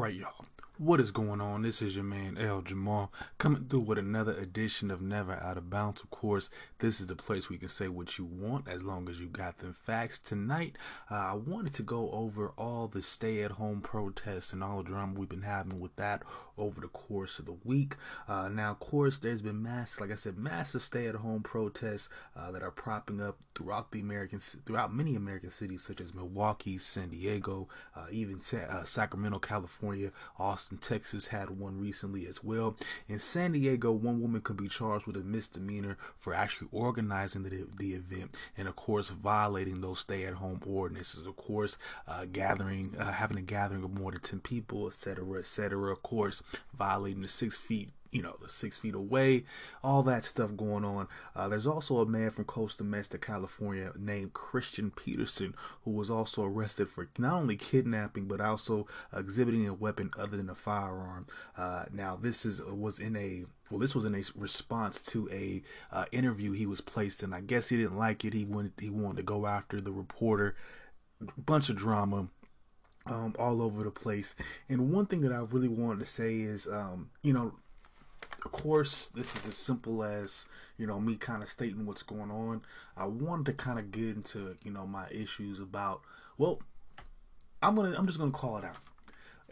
Right, y'all. What is going on? This is your man El Jamal coming through with another edition of Never Out of Bounds. Of course, this is the place you can say what you want as long as you got them facts. Tonight, uh, I wanted to go over all the stay at home protests and all the drama we've been having with that over the course of the week. Uh, now, of course, there's been mass, like I said, massive stay at home protests uh, that are propping up throughout the American, throughout many American cities such as Milwaukee, San Diego, uh, even uh, Sacramento, California, Austin. Texas had one recently as well. In San Diego, one woman could be charged with a misdemeanor for actually organizing the, the event and, of course, violating those stay at home ordinances. Of course, uh, gathering, uh, having a gathering of more than 10 people, etc., etc. Of course, violating the six feet you know, the six feet away, all that stuff going on. Uh, there's also a man from Costa Mesa, California, named Christian Peterson, who was also arrested for not only kidnapping but also exhibiting a weapon other than a firearm. Uh, now, this is was in a well, this was in a response to a uh, interview he was placed in. I guess he didn't like it. He wanted he wanted to go after the reporter. Bunch of drama. Um, all over the place. And one thing that I really wanted to say is, um, you know, of course, this is as simple as you know me kind of stating what's going on. I wanted to kind of get into you know my issues about well, I'm gonna I'm just gonna call it out.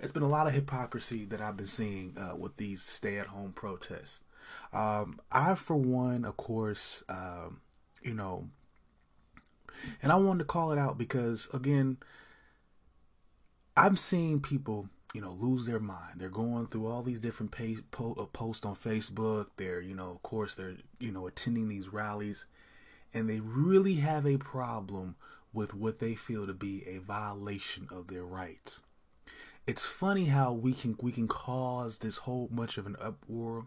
It's been a lot of hypocrisy that I've been seeing uh, with these stay-at-home protests. Um, I, for one, of course, um, you know, and I wanted to call it out because again, I'm seeing people you know lose their mind. They're going through all these different po- uh, posts on facebook. They're you know of course they're you know attending these rallies. And they really have a problem with what they feel to be a violation of their rights. It's funny how we can we can cause this whole much of an uproar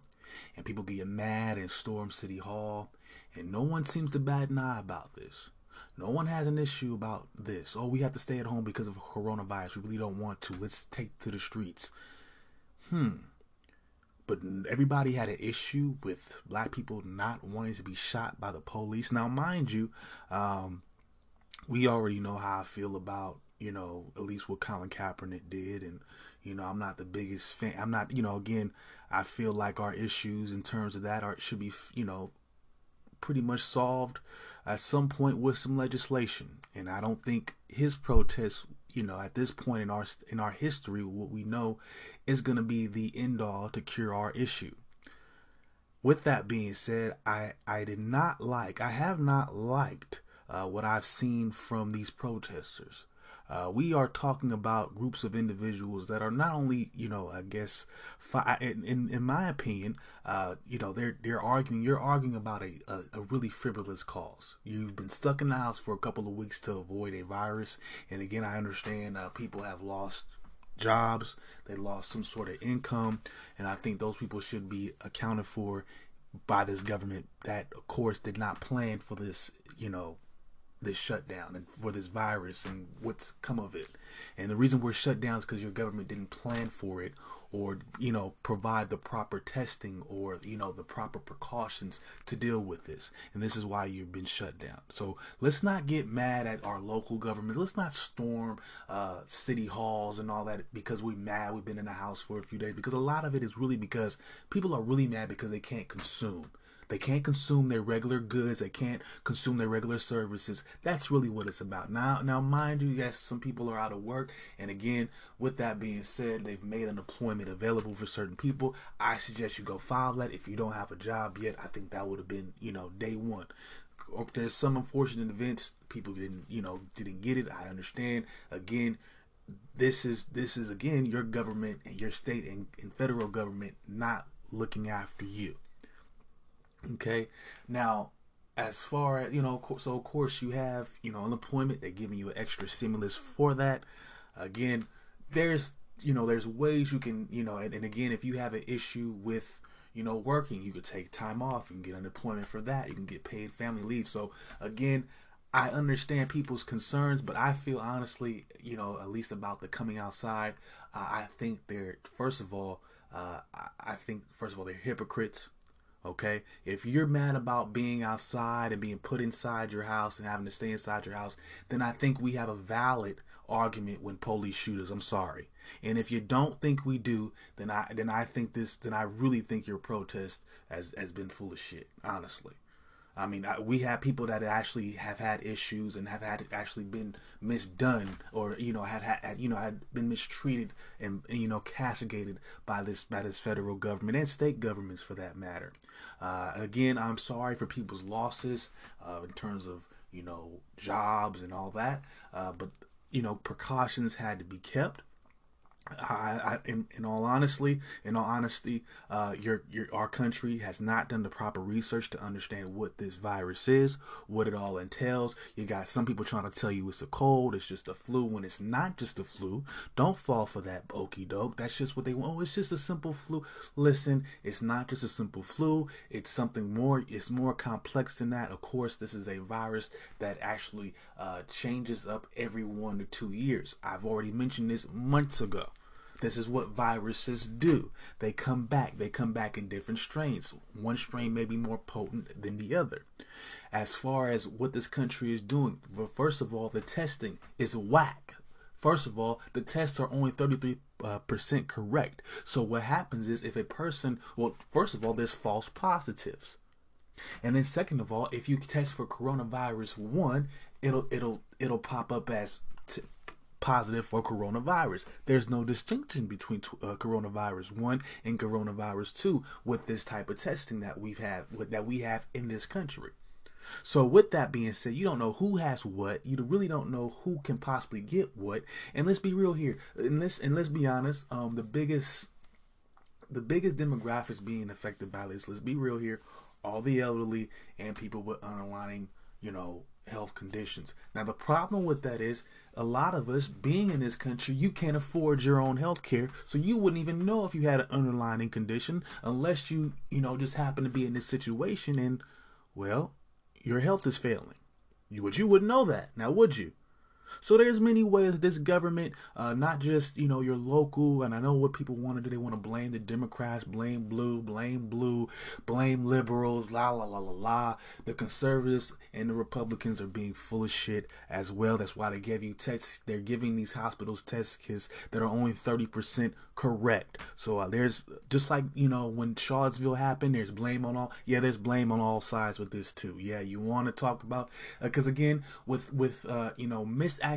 and people get mad and storm city hall and no one seems to bat an eye about this no one has an issue about this. Oh, we have to stay at home because of coronavirus. We really don't want to. Let's take to the streets. Hmm. But everybody had an issue with black people not wanting to be shot by the police. Now, mind you, um, we already know how I feel about you know at least what Colin Kaepernick did, and you know I'm not the biggest fan. I'm not you know again I feel like our issues in terms of that are should be you know pretty much solved at some point with some legislation. And I don't think his protests, you know, at this point in our in our history, what we know is going to be the end all to cure our issue. With that being said, I I did not like, I have not liked uh, what I've seen from these protesters. Uh, we are talking about groups of individuals that are not only, you know, I guess, fi- in, in, in my opinion, uh, you know, they're they're arguing. You're arguing about a, a, a really frivolous cause. You've been stuck in the house for a couple of weeks to avoid a virus, and again, I understand uh, people have lost jobs, they lost some sort of income, and I think those people should be accounted for by this government that, of course, did not plan for this, you know, this shutdown and for this virus and what's come of it. And the reason we're shut down is because your government didn't plan for it or, you know, provide the proper testing or, you know, the proper precautions to deal with this. And this is why you've been shut down. So let's not get mad at our local government. Let's not storm uh, city halls and all that because we're mad. We've been in the house for a few days because a lot of it is really because people are really mad because they can't consume. They can't consume their regular goods. They can't consume their regular services. That's really what it's about. Now, now, mind you, yes, some people are out of work, and again, with that being said, they've made unemployment available for certain people. I suggest you go file that. If you don't have a job yet, I think that would have been, you know, day one. Or there's some unfortunate events. People didn't, you know, didn't get it. I understand. Again, this is this is again your government and your state and, and federal government not looking after you. Okay, now as far as you know, so of course you have you know unemployment. They're giving you an extra stimulus for that. Again, there's you know there's ways you can you know and, and again if you have an issue with you know working you could take time off you can get unemployment for that you can get paid family leave so again i understand people's concerns but i feel honestly you know at least about the coming outside uh, i think they're first of all uh, I, I think first of all they're hypocrites Okay? If you're mad about being outside and being put inside your house and having to stay inside your house, then I think we have a valid argument when police shoot us. I'm sorry. And if you don't think we do, then I then I think this then I really think your protest has has been full of shit, honestly. I mean, we have people that actually have had issues and have had actually been misdone, or you know, had had you know had been mistreated and you know castigated by this by this federal government and state governments for that matter. Uh, again, I'm sorry for people's losses uh, in terms of you know jobs and all that, uh, but you know precautions had to be kept. I, I in, in, all honestly, in all honesty, uh, your your our country has not done the proper research to understand what this virus is, what it all entails. You got some people trying to tell you it's a cold, it's just a flu, when it's not just a flu. Don't fall for that okey doke. That's just what they want. Oh, it's just a simple flu. Listen, it's not just a simple flu. It's something more. It's more complex than that. Of course, this is a virus that actually uh, changes up every one to two years. I've already mentioned this months ago. This is what viruses do. They come back. They come back in different strains. One strain may be more potent than the other. As far as what this country is doing, well, first of all, the testing is whack. First of all, the tests are only 33 uh, percent correct. So what happens is if a person, well, first of all, there's false positives. And then second of all, if you test for coronavirus 1, it'll it'll it'll pop up as positive for coronavirus. There's no distinction between uh, coronavirus 1 and coronavirus 2 with this type of testing that we've had that we have in this country. So with that being said, you don't know who has what. You really don't know who can possibly get what. And let's be real here. And let's and let's be honest. Um, the biggest the biggest demographics being affected by this. Let's be real here. All the elderly and people with underlying, you know, health conditions. Now, the problem with that is a lot of us being in this country, you can't afford your own health care. So you wouldn't even know if you had an underlying condition unless you, you know, just happen to be in this situation and, well, your health is failing. You, but you wouldn't know that. Now, would you? So there's many ways this government, uh, not just you know your local, and I know what people want to do. They want to blame the Democrats, blame blue, blame blue, blame liberals, la la la la la. The conservatives and the Republicans are being full of shit as well. That's why they give you tests. They're giving these hospitals test kits that are only thirty percent correct. So uh, there's just like you know when Charlottesville happened, there's blame on all. Yeah, there's blame on all sides with this too. Yeah, you want to talk about because uh, again with with uh, you know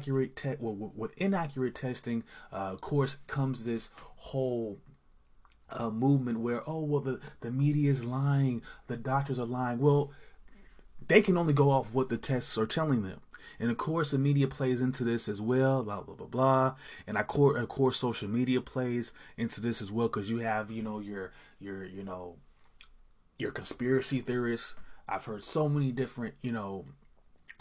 te- well, with inaccurate testing, uh, of course comes this whole uh, movement where oh well the the media is lying, the doctors are lying. Well, they can only go off what the tests are telling them. And of course, the media plays into this as well, blah, blah, blah, blah. And of course, of course social media plays into this as well because you have, you know, your, your, you know, your conspiracy theorists. I've heard so many different, you know,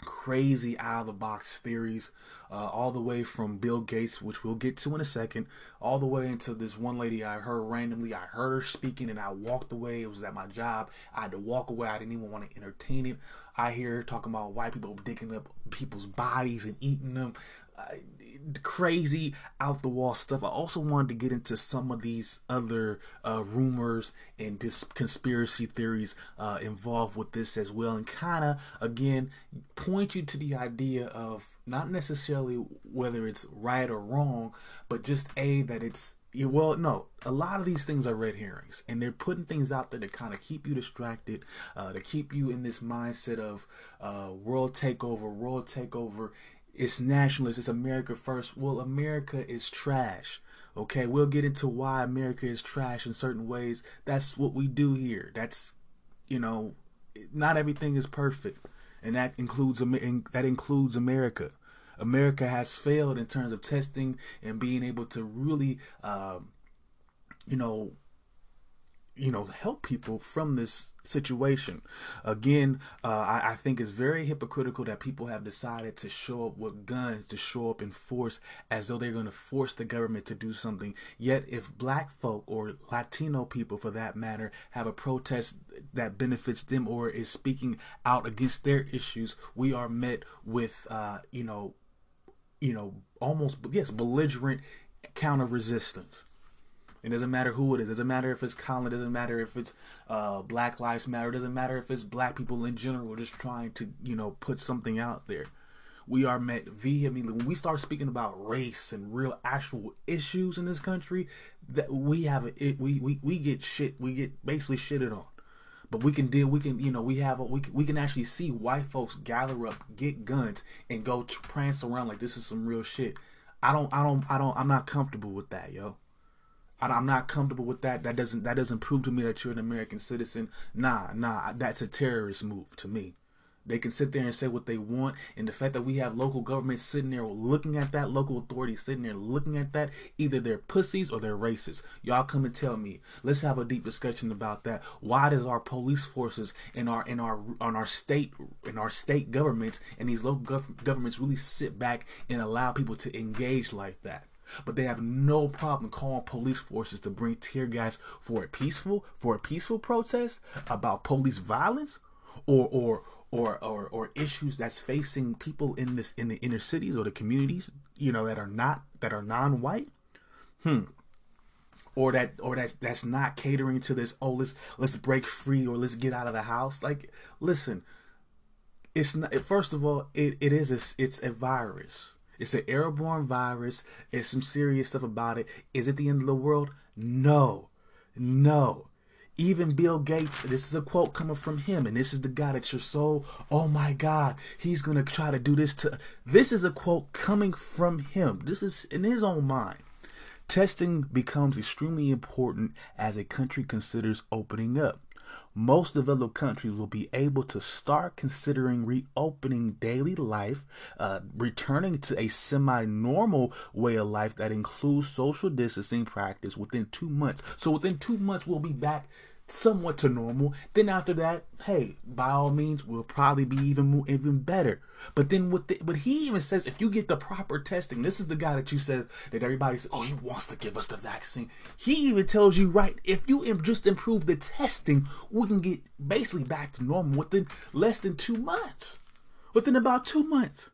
crazy out of the box theories, uh, all the way from Bill Gates, which we'll get to in a second, all the way into this one lady I heard randomly. I heard her speaking and I walked away. It was at my job. I had to walk away. I didn't even want to entertain it. I hear talking about white people digging up people's bodies and eating them crazy out the wall stuff. I also wanted to get into some of these other uh, rumors and dis- conspiracy theories uh, involved with this as well, and kind of again point you to the idea of not necessarily whether it's right or wrong, but just a that it's well, no, a lot of these things are red herrings, and they're putting things out there to kind of keep you distracted, uh, to keep you in this mindset of uh, world takeover, world takeover, it's nationalist, it's America first. Well, America is trash. Okay, we'll get into why America is trash in certain ways. That's what we do here. That's, you know, not everything is perfect, and that includes that includes America. America has failed in terms of testing and being able to really, um, you know, you know help people from this situation. Again uh, I, I, think it's very hypocritical that people have decided to show up with guns to show up in force as though they're going to force the government to do something. Yet if black folk or latino people for that matter have a protest that benefits them or is speaking out against their issues we are met with uh, you know you know almost yes belligerent counter resistance It doesn't matter who it is. It doesn't matter if it's Colin. It doesn't matter if it's uh, Black Lives Matter. It doesn't matter if it's black people in general just trying to, you know, put something out there. We are met vehemently when we start speaking about race and real actual issues in this country. That we have it, we, we we get shit. We get basically shitted on. But we can deal. We can, you know, we have. A, we can, we can actually see white folks gather up, get guns, and go prance around like this is some real shit. I don't. I don't. I don't. I'm not comfortable with that, yo. I'm not comfortable with that. That doesn't that doesn't prove to me that you're an American citizen. Nah, nah, that's a terrorist move to me. They can sit there and say what they want, and the fact that we have local governments sitting there looking at that, local authorities sitting there looking at that, either they're pussies or they're racist. Y'all come and tell me. Let's have a deep discussion about that. Why does our police forces and our in our on our state in our state governments and these local gov- governments really sit back and allow people to engage like that? But they have no problem calling police forces to bring tear gas for a peaceful for a peaceful protest about police violence or or or or, or issues that's facing people in this in the inner cities or the communities you know that are not that are non-white. Hmm. Or that or that that's not catering to this oh let's let's break free or let's get out of the house. Like listen it's not first of all it, it is a, it's a virus it's an airborne virus. There's some serious stuff about it. Is it the end of the world? No. No. Even Bill Gates, this is a quote coming from him, and this is the guy that you're so, oh my God, he's going to try to do this to. This is a quote coming from him. This is in his own mind. Testing becomes extremely important as a country considers opening up most developed countries will be able to start considering reopening daily life, uh, returning to a semi normal way of life that includes social distancing practice within two months. So, within two months, we'll be back somewhat to normal. Then after that, hey, by all means, we'll probably be even more, even better. But then with the, but he even says if you get the proper testing, this is the guy that you said that everybody says, oh, he wants to give us the vaccine. He even tells you right, if you just improve the testing, we can get basically back to normal within less than two months. Within about two months.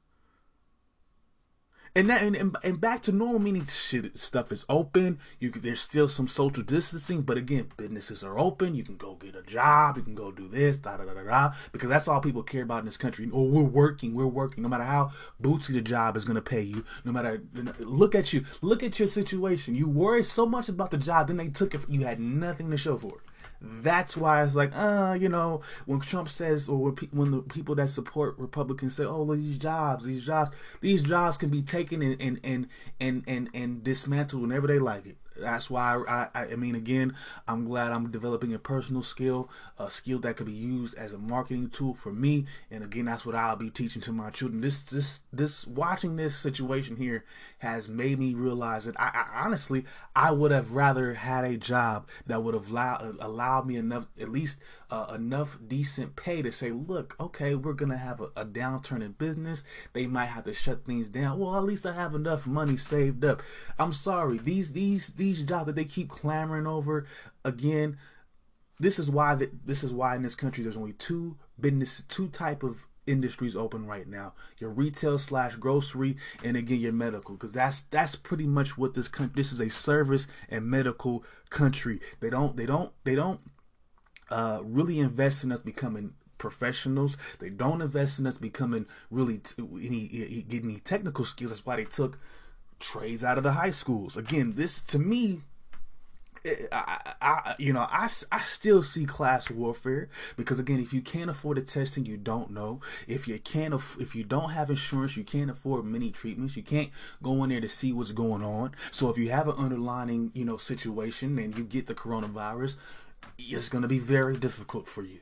And that and, and, and, back to normal meaning shit stuff is open. You there's still some social distancing, but again, businesses are open. You can go get a job. You can go do this, da da da da da. Because that's all people care about in this country. Oh, we're working, we're working. No matter how bootsy the job is gonna pay you. No matter look at you, look at your situation. You worry so much about the job, then they took it. You had nothing to show for it. That's why it's like, uh, you know, when Trump says, or when, the people that support Republicans say, oh, these jobs, these jobs, these jobs can be taken and and and and and, and dismantled whenever they like it that's why I, I, I mean again I'm glad I'm developing a personal skill a skill that could be used as a marketing tool for me. And again that's what I'll be teaching to my children. This this this watching this situation here has made me realize that I, I honestly I would have rather had a job that would have allowed allowed me enough at least uh, enough decent pay to say look okay we're gonna have a, a downturn in business. They might have to shut things down. Well at least I have enough money saved up. I'm sorry these these these jobs that they keep clamoring over again this is why that this is why in this country there's only two business two type of industries open right now your retail slash grocery and again your medical because that's that's pretty much what this country this is a service and medical country. They don't they don't they don't uh, really invest in us becoming professionals. They don't invest in us becoming really t- any getting any technical skills. That's why they took trades out of the high schools. Again, this to me I, I, you know, I, I still see class warfare because again, if you can't afford the testing, you don't know. If you can't, if you don't have insurance, you can't afford many treatments. You can't go in there to see what's going on. So if you have an underlying, you know, situation and you get the coronavirus, it's going to be very difficult for you.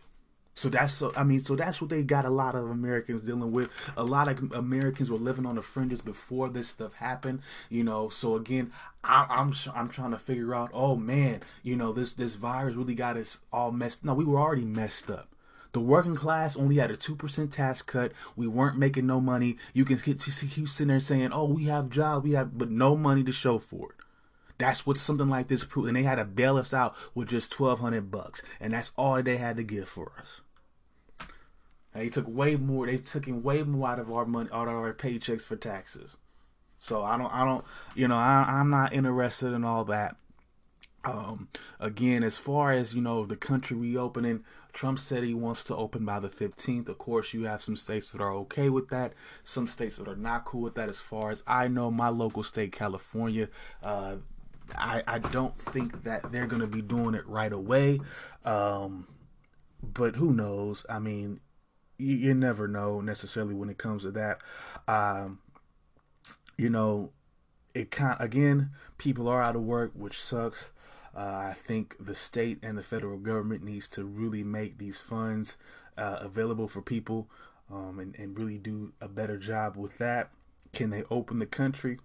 So that's so I mean so that's what they got a lot of Americans dealing with. A lot of Americans were living on the fringes before this stuff happened, you know. So again, I, I'm I'm trying to figure out. Oh man, you know this this virus really got us all messed. No, we were already messed up. The working class only had a two percent tax cut. We weren't making no money. You can keep, sitting there saying, "Oh, we have job, we have," but no money to show for it. That's what something like this proved, and they had to bail us out with just twelve hundred bucks, and that's all they had to give for us. They took way more. They took in way more out of our money, out of our paychecks for taxes. So I don't, I don't, you know, I, I'm not interested in all that. Um, again, as far as you know, the country reopening, Trump said he wants to open by the 15th. Of course, you have some states that are okay with that, some states that are not cool with that. As far as I know, my local state, California, uh, I, I don't think that they're going to be doing it right away. Um, but who knows? I mean, you, you, never know necessarily when it comes to that. Um, you know, it kind again, people are out of work, which sucks. Uh, I think the state and the federal government needs to really make these funds uh, available for people um, and, and really do a better job with that. Can they open the country?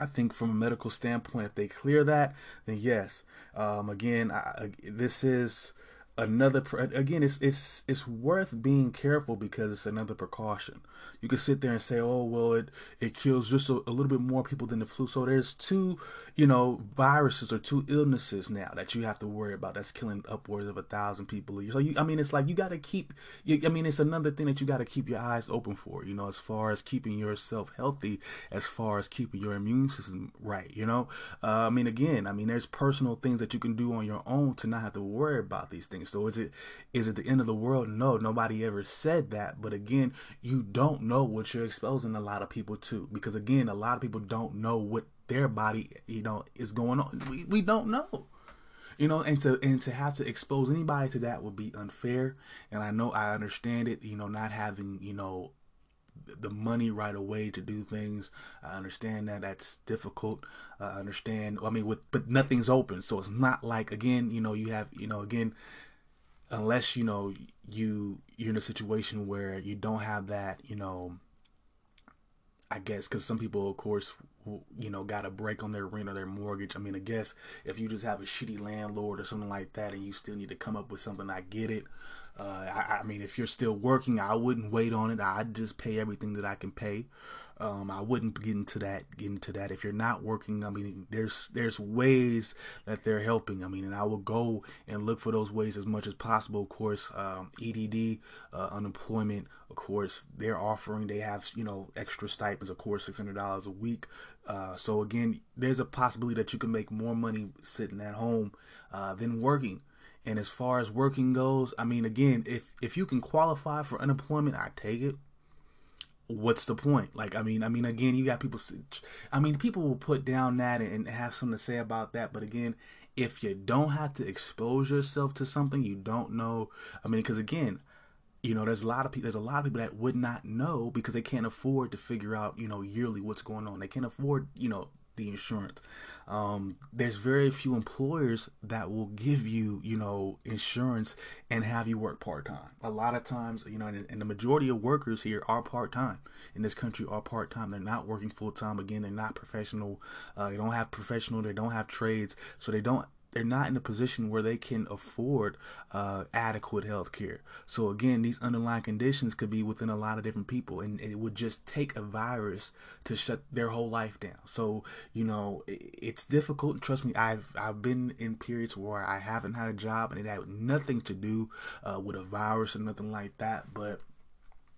I think from a medical standpoint, if they clear that, then yes. Um, again, I, this is another again it's it's it's worth being careful because it's another precaution. You could sit there and say oh well it it kills just a, a, little bit more people than the flu. So there's two you know viruses or two illnesses now that you have to worry about that's killing upwards of a thousand people a year. So you, i mean it's like you got to keep i mean it's another thing that you got to keep your eyes open for you know as far as keeping yourself healthy as far as keeping your immune system right you know? Uh, i mean again i mean there's personal things that you can do on your own to not have to worry about these things so is it is it the end of the world? No, nobody ever said that. But again, you don't know what you're exposing a lot of people to because again, a lot of people don't know what their body, you know, is going on. We we don't know. You know, and to and to have to expose anybody to that would be unfair. And I know I understand it, you know, not having, you know, the money right away to do things. I understand that that's difficult. I understand. I mean, with but nothing's open, so it's not like again, you know, you have, you know, again, unless you know you you're in a situation where you don't have that you know i guess because some people of course you know got a break on their rent or their mortgage. I mean i guess if you just have a shitty landlord or something like that and you still need to come up with something i get it. Uh, I, I mean if you're still working i wouldn't wait on it. I'd just pay everything that i can pay um, I wouldn't get into that. Get into that. If you're not working, I mean, there's there's ways that they're helping. I mean, and I will go and look for those ways as much as possible. Of course, um, EDD, uh, unemployment. Of course, they're offering. They have you know extra stipends. Of course, six hundred dollars a week. Uh, so again, there's a possibility that you can make more money sitting at home uh, than working. And as far as working goes, I mean, again, if if you can qualify for unemployment, I take it what's the point? Like, I mean, I mean, again, you got people. I mean, people will put down that and have something to say about that. But again, if you don't have to expose yourself to something you don't know, I mean, because again, you know, there's a lot of people. There's a lot of people that would not know because they can't afford to figure out, you know, yearly what's going on. They can't afford, you know, the insurance. Um, there's very few employers that will give you, you know, insurance and have you work part time. A lot of times, you know, and, and, the majority of workers here are part time in this country are part time. They're not working full time. Again, they're not professional. Uh, they don't have professional. They don't have trades, so they don't they're not in a position where they can afford uh, adequate health care. So again, these underlying conditions could be within a lot of different people, and it would just take a virus to shut their whole life down. So you know, it's difficult. And trust me, I've I've been in periods where I haven't had a job, and it had nothing to do uh, with a virus or nothing like that, but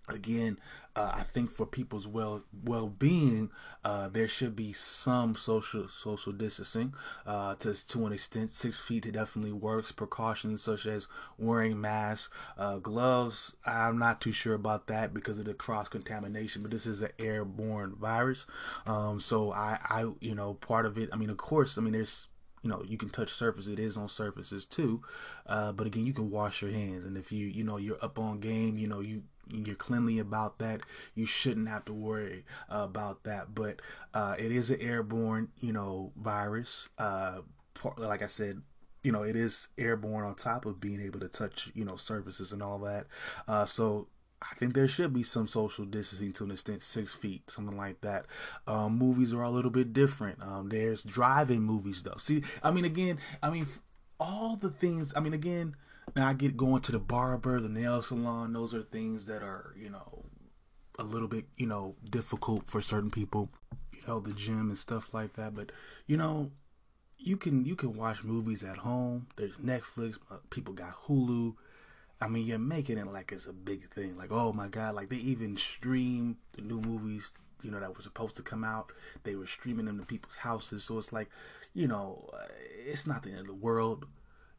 again uh, i think for people's well well-being uh, there should be some social social distancing uh, to to an extent. Six feet definitely works. Precautions such as wearing masks uh, gloves i'm not too sure about that because of the cross contamination but this is an airborne virus. Um, so i i you know part of it i mean of course i mean there's you know you can touch surface. It is on surfaces too. Uh, but again you can wash your hands. And if you you know you're up on game you know you you're cleanly about that you shouldn't have to worry uh, about that but uh, it is an airborne you know virus uh, like i said you know it is airborne on top of being able to touch you know surfaces and all that uh, so I think there should be some social distancing to an extent, six feet, something like that. Um, movies are a little bit different. Um, there's driving movies though. See, I mean, again, I mean, all the things. I mean, again, now I get going to the barber, the nail salon. Those are things that are, you know, a little bit, you know, difficult for certain people. You know, the gym and stuff like that. But you know, you can you can watch movies at home. There's Netflix. Uh, people got Hulu. I mean, you're making it like it's a big thing. Like, oh my god, like they even stream the new movies you know, that were supposed to come out. They were streaming them to people's houses. So it's like, you know, uh, it's not the end of the world.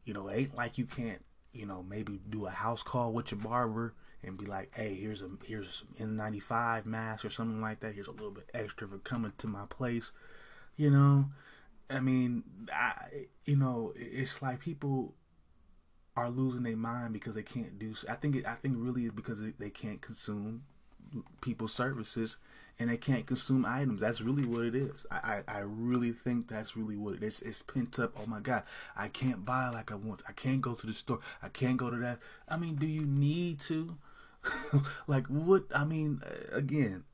You know, it ain't like you can't, you know, maybe do a house call with your barber and be like, hey, here's a here's N95 mask or something like that. Here's a little bit extra for coming to my place. You know, I mean, I, you know, it's like people are losing their mind because they can't do. I think it, I think really it's because they can't consume people's services and they can't consume items. That's really what it is. I, I, I really think that's really what it is. It's pent up. Oh my God, I can't buy like I want. I can't go to the store. I can't go to that. I mean, do you need to? like what? I mean, uh, again,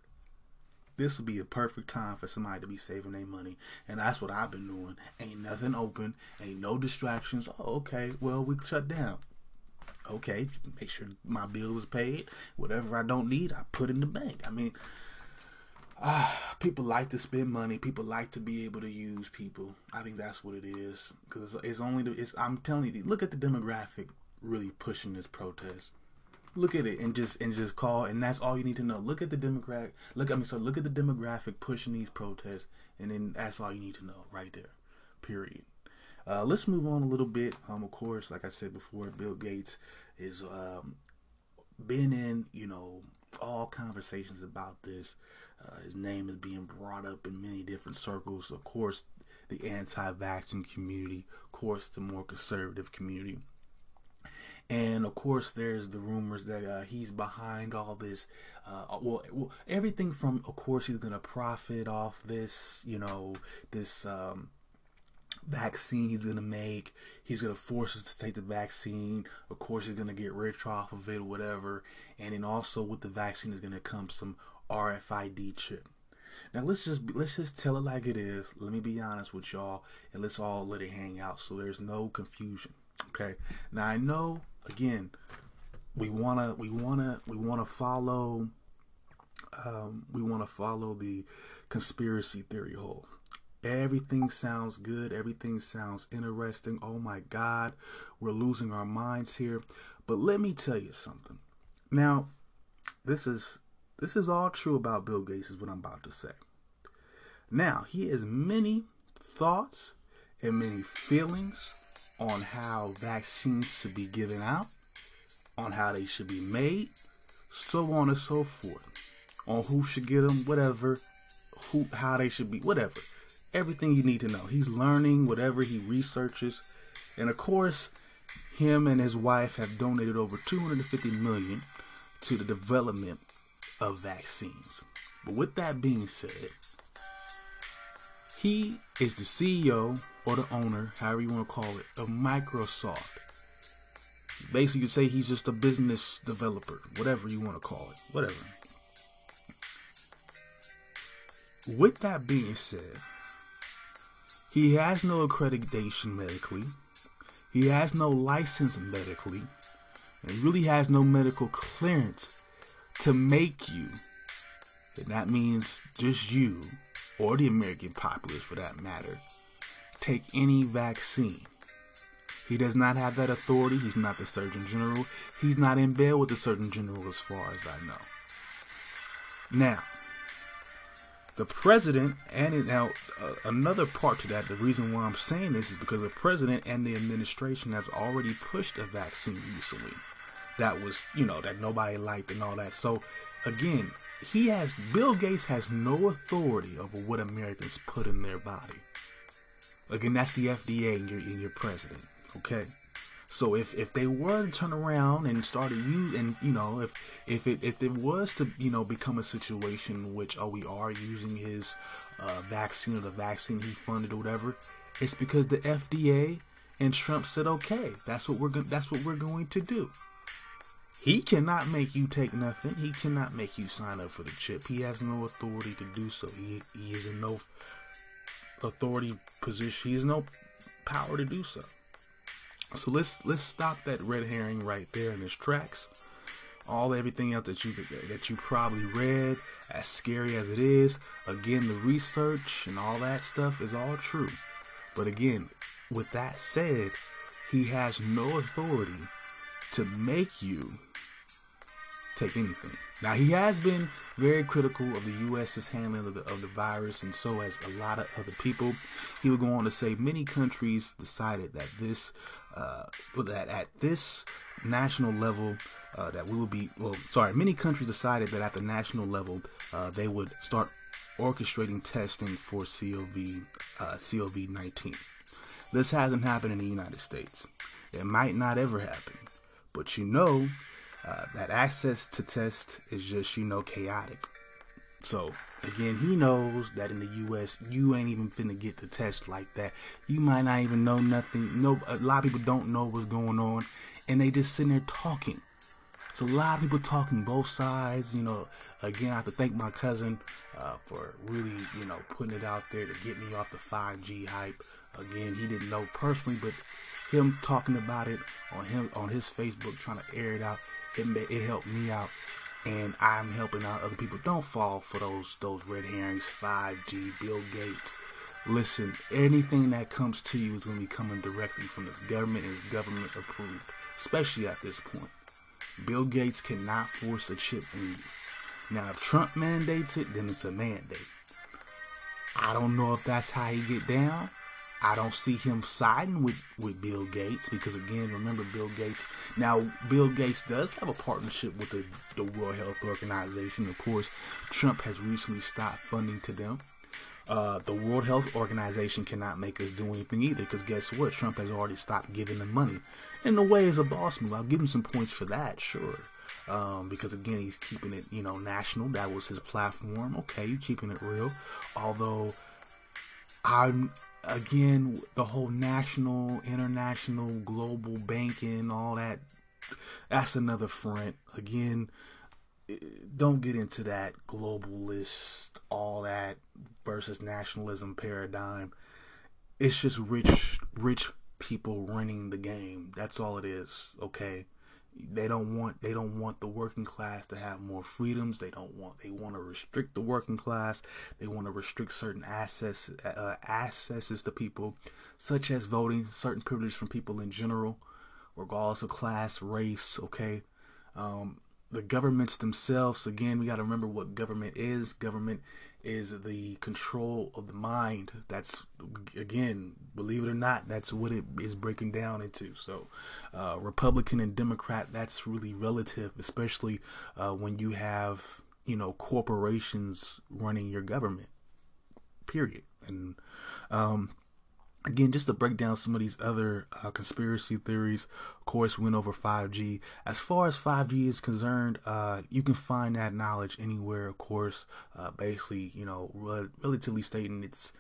this would be a perfect time for somebody to be saving their money. And that's what I've been doing. Ain't nothing open, ain't no distractions. Oh, okay, well, we shut down. Okay, make sure my bill is paid. Whatever I don't need, I put in the bank. I mean, ah, people like to spend money. People like to be able to use people. I think that's what it is. Because it's only the, it's. I'm telling you, look at the demographic really pushing this protest look at it and just and just call and that's all you need to know look at the demographic look at me so look at the demographic pushing these protests and then that's all you need to know right there period uh, let's move on a little bit um, of course like i said before bill gates is um, been in you know all conversations about this uh, his name is being brought up in many different circles. Of course the anti-vaccine community of course the more conservative community. And of course there's the rumors that uh, he's behind all this uh, well, well, everything from of course he's gonna profit off this you know this um, vaccine he's gonna make. He's gonna force us to take the vaccine. Of course he's gonna get rich off of it whatever. And then also with the vaccine is gonna come some rfid chip now let's just let's just tell it like it is let me be honest with y'all and let's all let it hang out so there's no confusion okay now i know again, we wanna we wanna we wanna follow um, we want to follow the conspiracy theory hole. Everything sounds good. Everything sounds interesting. Oh my God, we're losing our minds here. But let me tell you something. Now, this is this is all true about Bill Gates. Is what I'm about to say. Now, he has many thoughts and many feelings on how vaccines should be given out, on how they should be made, so on and so forth, on who should get them, whatever, who, how they should be, whatever. Everything you need to know. He's learning whatever he researches, and of course, him and his wife have donated over 250 million to the development of vaccines. But with that being said, he is the CEO or the owner, however you want to call it, of Microsoft. Basically, you say he's just a business developer, whatever you want to call it, whatever. With that being said, he has no accreditation medically, he has no license medically, and really has no medical clearance to make you, and that means just you, or the American populace for that matter, take any vaccine. He does not have that authority. He's not the Surgeon General. He's not in bed with the Surgeon General as far as I know. Now, the president, and now uh, another part to that, the reason why I'm saying this is because the president and the administration has already pushed a vaccine recently that was, you know, that nobody liked and all that. So, again, he has Bill Gates has no authority over what Americans put in their body. Again, that's the FDA and your, and your president. Okay. So if, if they were to turn around and start to use and you know if if it if it was to you know become a situation in which oh we are using his uh, vaccine or the vaccine he funded or whatever, it's because the FDA and Trump said okay that's what we're that's what we're going to do. He cannot make you take nothing. He cannot make you sign up for the chip. He has no authority to do so. He, he is in no authority position. He has no power to do so. So let's let's stop that red herring right there in its tracks. All everything else that you that you probably read, as scary as it is, again the research and all that stuff is all true. But again, with that said, he has no authority to make you take anything. Now he has been very critical of the U.S.'s handling of the, of the virus, and so has a lot of other people. He would go on to say many countries decided that this, uh, that at this national level, uh, that we would be well. Sorry, many countries decided that at the national level, uh, they would start orchestrating testing for COV uh, COV nineteen. This hasn't happened in the United States. It might not ever happen, but you know uh, that access to test is just you know chaotic. So again, he knows that in the U.S. you ain't even finna get the test like that. You might not even know nothing. No, a lot of people don't know what's going on, and they just sitting there talking. It's a lot of people talking both sides. You know, again, I have to thank my cousin uh, for really, you know, putting it out there to get me off the 5G hype. Again, he didn't know personally, but him talking about it on him on his Facebook, trying to air it out, it it helped me out, and I'm helping out other people. Don't fall for those those red herrings. 5G, Bill Gates. Listen, anything that comes to you is going to be coming directly from this government is government approved, especially at this point. Bill Gates cannot force a chip in you. Now, if Trump mandates it, then it's a mandate. I don't know if that's how he get down. I don't see him siding with, with Bill Gates because again, remember Bill Gates. Now, Bill Gates does have a partnership with the, the World Health Organization. Of course, Trump has recently stopped funding to them. Uh, the World Health Organization cannot make us do anything either because guess what? Trump has already stopped giving them money. In a way, as a boss move, I'll give him some points for that, sure. Um, because again, he's keeping it, you know, national. That was his platform. Okay, keeping it real. Although I'm again the whole national, international, global banking, all that. That's another front. Again, eh, don't get into that globalist, all that versus nationalism paradigm. It's just rich, rich people running the game. That's all it is. Okay they don't want they don't want the working class to have more freedoms. They don't want they want to restrict the working class. They want to restrict certain access uh, accesses to people such as voting certain privileges from people in general regardless of class race okay? Um, the governments themselves again we got to remember what government is. Government is the control of the mind. That's again believe it or not that's what it is breaking down into. So uh, republican and democrat that's really relative especially uh, when you have you know corporations running your government period. And um, Again, just to break down some of these other uh, conspiracy theories, course, we went over 5G. As far as 5G is concerned, uh, you can find that knowledge anywhere, of course. Uh, basically, you know, re- relatively stating it's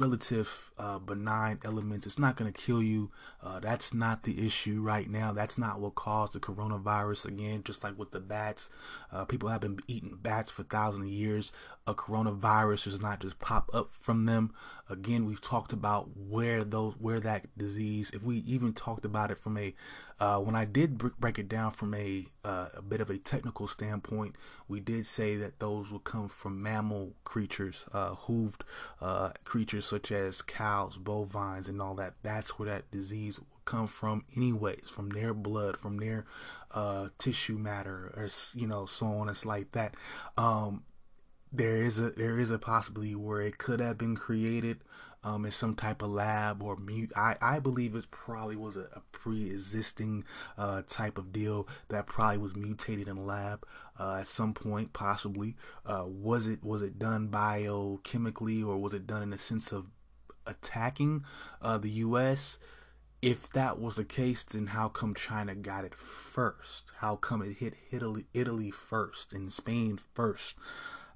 relative uh, benign elements. It's not going to kill you. Uh, that's not the issue right now. That's not what caused the coronavirus. Again, just like with the bats, uh, people have been eating bats for thousands of years. A coronavirus does not just pop up from them. Again, we've talked about where those where that disease. If we even talked about it from a uh, when I did break it down from a uh, a bit of a technical standpoint, we did say that those would come from mammal creatures, uh, hooved uh, creatures such as cows, bovines, and all that. That's where that disease would come from, anyways, from their blood, from their uh, tissue matter, or you know, so on and like that. Um, there is a there is a possibility where it could have been created um, in some type of lab or mute. I, I believe it probably was a, a pre-existing uh, type of deal that probably was mutated in a lab uh, at some point, possibly. Uh, was it was it done biochemically or was it done in a sense of attacking uh, the U.S.? If that was the case, then how come China got it first? How come it hit Italy, Italy first and Spain first?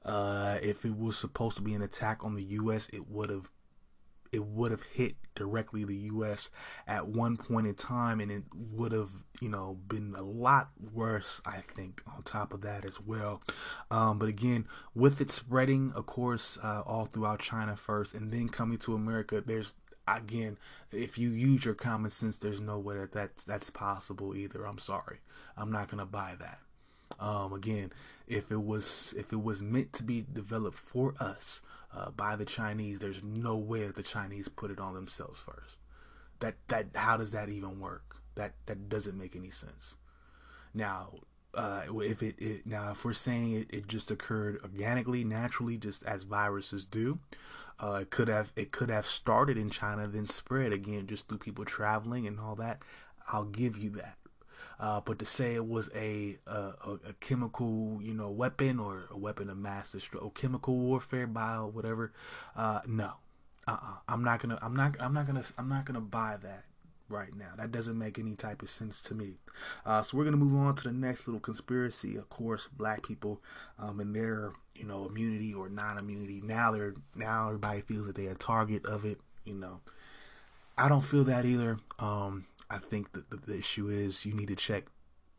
Uh, if it was supposed to be an attack on the U.S., it would have it would have hit directly the U.S. at one point in time, and it would have, you know, been a lot worse, I think, on top of that as well. Um, but again, with it spreading, of course, uh, all throughout China first, and then coming to America, there's again, if you use your common sense, there's no way that that's, that's possible either. I'm sorry, I'm not gonna buy that. Um, again, if it was if it was meant to be developed for us, uh, by the Chinese, there's no way the Chinese put it on themselves first. That that how does that even work? That that doesn't make any sense. Now, uh, if it, it, now if we're saying it, it just occurred organically, naturally, just as viruses do, uh, it could have it could have started in China, then spread again just through people traveling and all that. I'll give you that. Uh, but to say it was a, a, a chemical, you know, weapon or a weapon of mass destruction, chemical warfare, bio, whatever, uh, no, uh-uh. I'm not gonna, I'm not, I'm not gonna, I'm not gonna buy that right now. That doesn't make any type of sense to me. Uh, so we're gonna move on to the next little conspiracy. Of course, black people um, and their you know immunity or non-immunity. Now they're now everybody feels that they're a target of it. You know, I don't feel that either. Um, I think that the, the issue is you need to check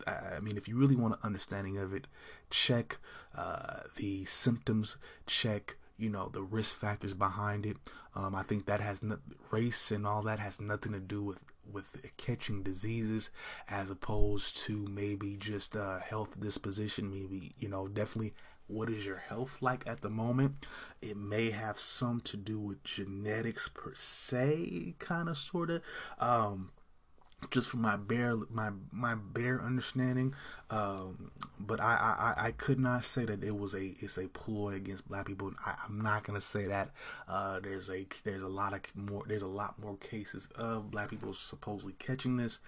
I mean, if you really want an understanding of it, check uh, the symptoms, check you know the risk factors behind it. Um, I think that has no, race and all that has nothing to do with with catching diseases, as opposed to maybe just uh, health disposition. Maybe you know definitely what is your health like at the moment. It may have some to do with genetics per se, kind of sort of. Um, just from my bare my my bare understanding um, but I, I i could not say that it was a it's a ploy against black people. I, am not gonna say that uh, there's a there's a lot of more there's a lot more cases of black people supposedly catching this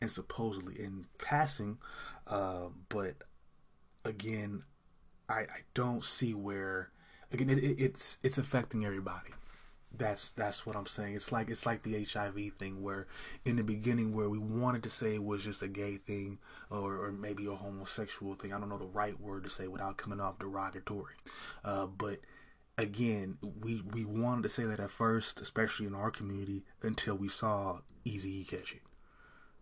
and supposedly in passing uh, but again i i don't see where again it, it, it's it's affecting everybody that's that's what I'm saying. It's like it's like the HIV thing where in the beginning where we wanted to say it was just a gay thing or, or maybe a homosexual thing. I don't know the right word to say without coming off derogatory. Uh, but again, we we wanted to say that at first, especially in our community, until we saw Eazy catch it.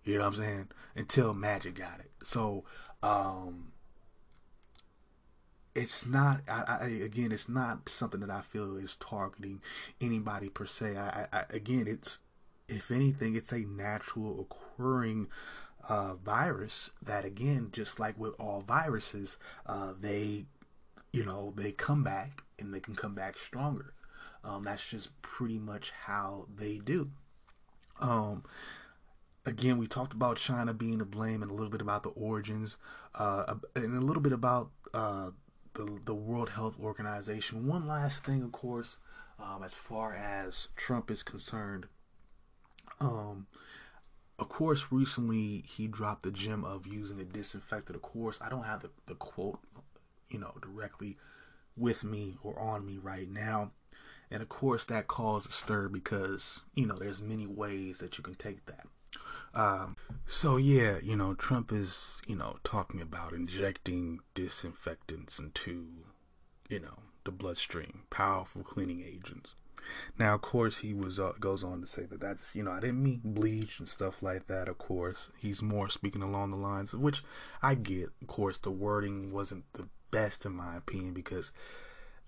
You know what I'm saying? Until Magic got it. So um it's not I, I, again it's not something that i feel is targeting anybody per se. I, I, again it's if anything it's a natural occurring uh, virus that again just like with all viruses uh, they you know they come back and they can come back stronger. Um, that's just pretty much how they do. Um, again we talked about china being to blame and a little bit about the origins uh, and a little bit about uh, the the World Health Organization. One last thing, of course, um, as far as Trump is concerned, um, of course, recently he dropped the gem of using a disinfectant. Of course, I don't have the, the quote, you know, directly with me or on me right now. And of course, that caused a stir because, you know, there's many ways that you can take that. Um, so yeah, you know, Trump is, you know, talking about injecting disinfectants into, you know, the bloodstream, powerful cleaning agents. Now, of course, he was uh, goes on to say that that's you know I didn't mean bleach and stuff like that. Of course, he's more speaking along the lines which I get. Of course, the wording wasn't the best in my opinion because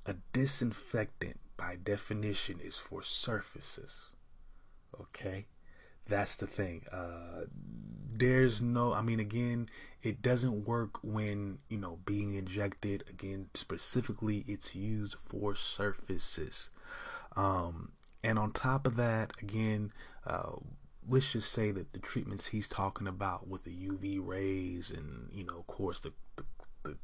a disinfectant by definition is for surfaces. Okay, that's the thing. Uh, there's no, I mean, again, it doesn't work when, you know, being injected. Again, specifically, it's used for surfaces. Um, and on top of that, again, uh, let's just say that the treatments he's talking about with the UV rays and, you know, of course, the, the, the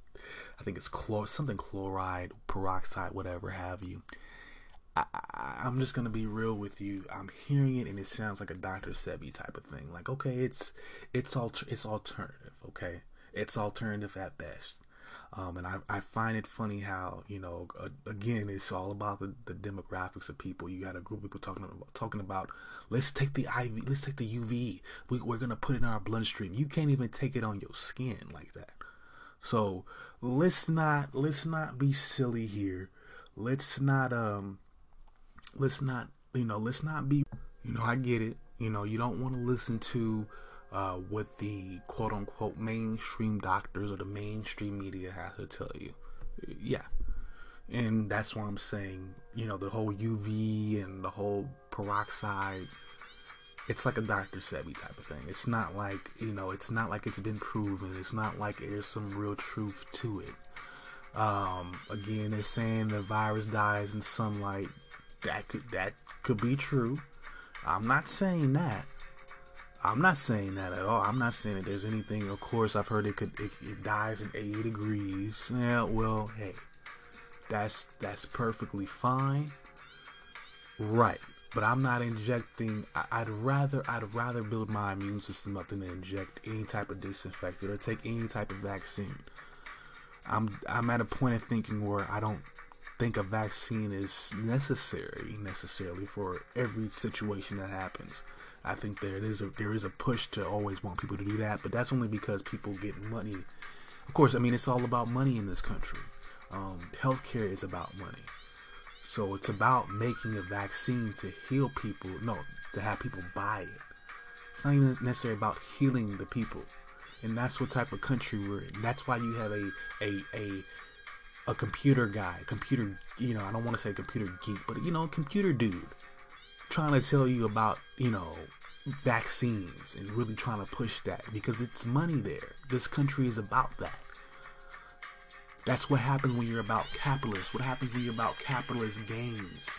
I think it's chlor, something chloride, peroxide, whatever have you I, am just gonna be real with you. I'm hearing it and it sounds like a Dr. Sebi type of thing. Like, okay, it's it's all it's alternative. Okay, it's alternative at best. Um, and I, I find it funny how you know uh, again it's all about the, the demographics of people. You got a group of people talking about talking about let's take the IV, let's take the UV. We, we're gonna put it in our bloodstream. You can't even take it on your skin like that. So let's not let's not be silly here. Let's not um let's not you know let's not be you know i get it you know you don't want to listen to uh, what the quote unquote mainstream doctors or the mainstream media has to tell you yeah and that's why i'm saying you know the whole uv and the whole peroxide it's like a Dr. Sebi type of thing. It's not like, you know, it's not like it's been proven. It's not like there's some real truth to it. Um, again, they're saying the virus dies in sunlight that could that could be true. I'm not saying that, I'm not saying that at all. I'm not saying that there's anything. Of course, I've heard it could it, it dies in 80 degrees. Yeah, well, hey, that's that's perfectly fine. Right, but I'm not injecting. I, would rather I'd rather build my immune system up than inject any type of disinfectant or take any type of vaccine. I'm I'm at a point of thinking where I don't think a vaccine is necessary necessarily for every situation that happens. I think there is a there is a push to always want people to do that, but that's only because people get money. Of course, I mean it's all about money in this country. Um, healthcare is about money, so it's about making a vaccine to heal people. No, to have people buy it. It's not even necessarily about healing the people, and that's what type of country we're in. That's why you have a a a a computer guy, computer, you know, I don't want to say computer geek, but you know, computer dude trying to tell you about, you know, vaccines and really trying to push that because it's money there. This country is about that. That's what happens when you're about capitalists. What happens when you're about capitalist gains?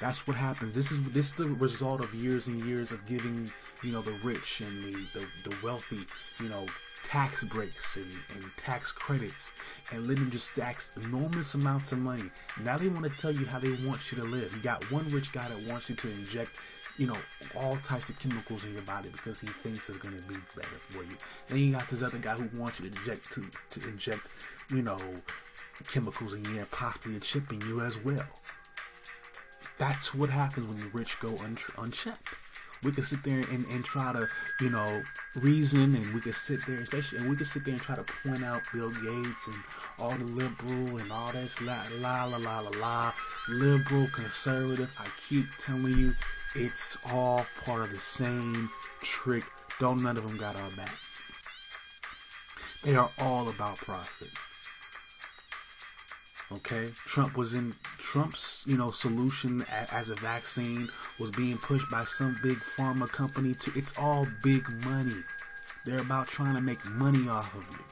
That's what happens. This is this is the result of years and years of giving, you know, the rich and the, the, the wealthy, you know, tax breaks and, and tax credits and them just stack enormous amounts of money. Now they want to tell you how they want you to live. You got one rich guy that wants you to inject, you know, all types of chemicals in your body because he thinks it's going to be better for you. Then you got this other guy who wants you to inject to, to inject, you know, chemicals in you and possibly chipping you as well. That's what happens when the rich go un- unchecked we could sit there and, and try to, you know, reason and we could sit there, especially, and we could sit there and try to point out Bill Gates and all the liberal and all this la la la la la la, liberal, conservative. I keep telling you, it's all part of the same trick. Don't none of them got our back. They are all about profit. Okay, Trump was in Trump's, you know, solution as a vaccine was being pushed by some big pharma company. To it's all big money. They're about trying to make money off of you.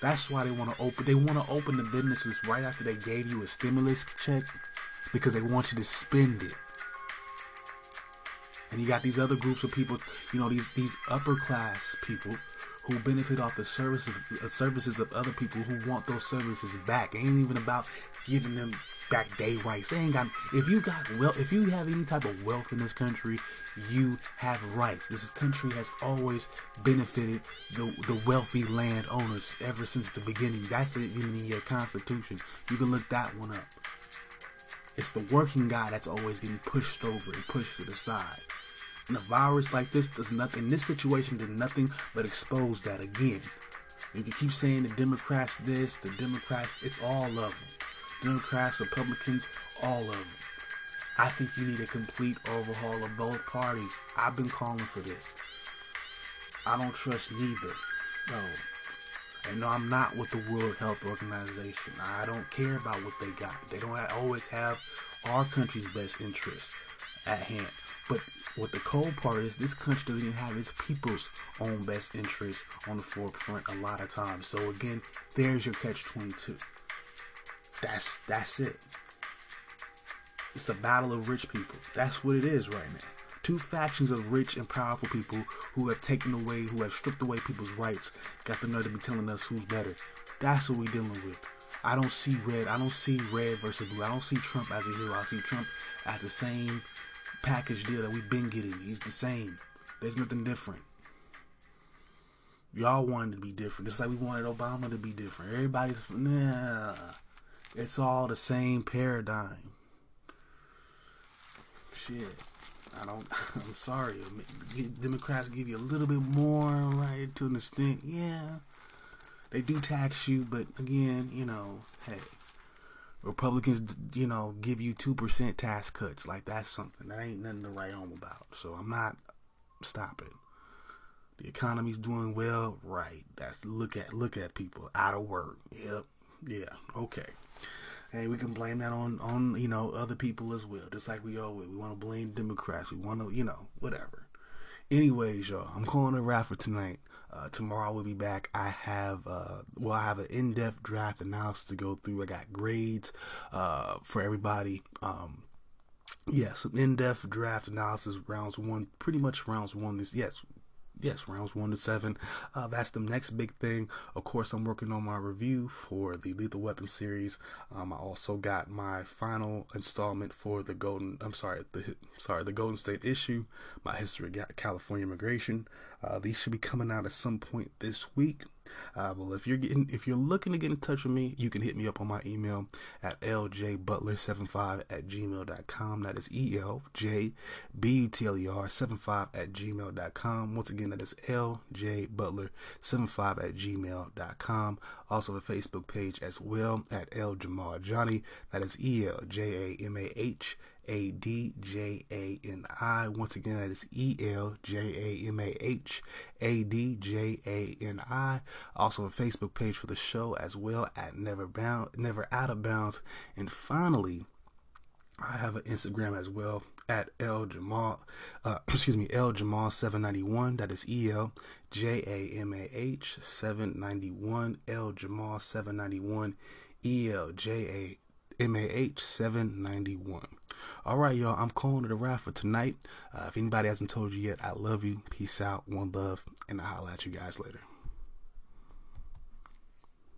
That's why they want to open. They want to open the businesses right after they gave you a stimulus check because they want you to spend it. And you got these other groups of people, you know, these these upper class people who benefit off the services uh, services of other people who want those services back. It ain't even about giving them back day rights. They ain't got. If you got wealth, if you have any type of wealth in this country, you have rights. This country has always benefited the the wealthy landowners ever since the beginning. That's in the Constitution. You can look that one up. It's the working guy that's always getting pushed over and pushed to the side. And a virus like this does nothing. In this situation, did nothing but expose that again. You can keep saying the Democrats this, the Democrats. It's all of them. Democrats, Republicans, all of them. I think you need a complete overhaul of both parties. I've been calling for this. I don't trust neither. No. And no, I'm not with the World Health Organization. I don't care about what they got. They don't always have our country's best interest at hand. But what the cold part is, this country doesn't even have its people's own best interests on the forefront a lot of times. So again, there's your catch 22. That's that's it. It's the battle of rich people. That's what it is right now. Two factions of rich and powerful people who have taken away, who have stripped away people's rights, got the nerve to be telling us who's better. That's what we're dealing with. I don't see red. I don't see red versus blue. I don't see Trump as a hero. I see Trump as the same package deal that we've been getting. He's the same. There's nothing different. Y'all wanted to be different, just like we wanted Obama to be different. Everybody's nah. It's all the same paradigm. Shit. I don't. I'm sorry. Democrats give you a little bit more, right, to an extent. Yeah, they do tax you, but again, you know, hey, Republicans, you know, give you two percent tax cuts. Like that's something that ain't nothing to write home about. So I'm not stopping. The economy's doing well, right? That's look at look at people out of work. Yep, yeah, okay. Hey, we can blame that on on you know other people as well. Just like we always we want to blame Democrats. We want to you know whatever. Anyways, y'all, I'm calling a wrap for tonight. Uh, tomorrow we'll be back. I have uh, well, I have an in-depth draft analysis to go through. I got grades uh, for everybody. Um, Yes, in-depth draft analysis rounds one, pretty much rounds one. This yes, yes, rounds one to seven. Uh, that's the next big thing. Of course, I'm working on my review for the Lethal Weapon series. Um, I also got my final installment for the Golden. I'm sorry, the sorry the Golden State issue. My history of California immigration. Uh, these should be coming out at some point this week. Uh, well, if you're getting, if you're looking to get in touch with me, you can hit me up on my email at ljbutler75 at gmail.com. That is E L J B U T L E R 75 at gmail.com. Once again, that is ljbutler75 at gmail.com. Also, a Facebook page as well at L Jamal Johnny. That is E L J A D J A N I. Once again, that is E L J A M A H A D J A N I. Also, a Facebook page for the show as well at Never Bound, Never Out of Bounds. And finally, I have an Instagram as well at L Jamal, uh, excuse me, L Jamal 791. That is E L J A M A H 791. L Jamal 791. E L J A M A H 791. All right, y'all. I'm calling it a wrap for tonight. Uh, if anybody hasn't told you yet, I love you. Peace out. One love. And I'll holler at you guys later.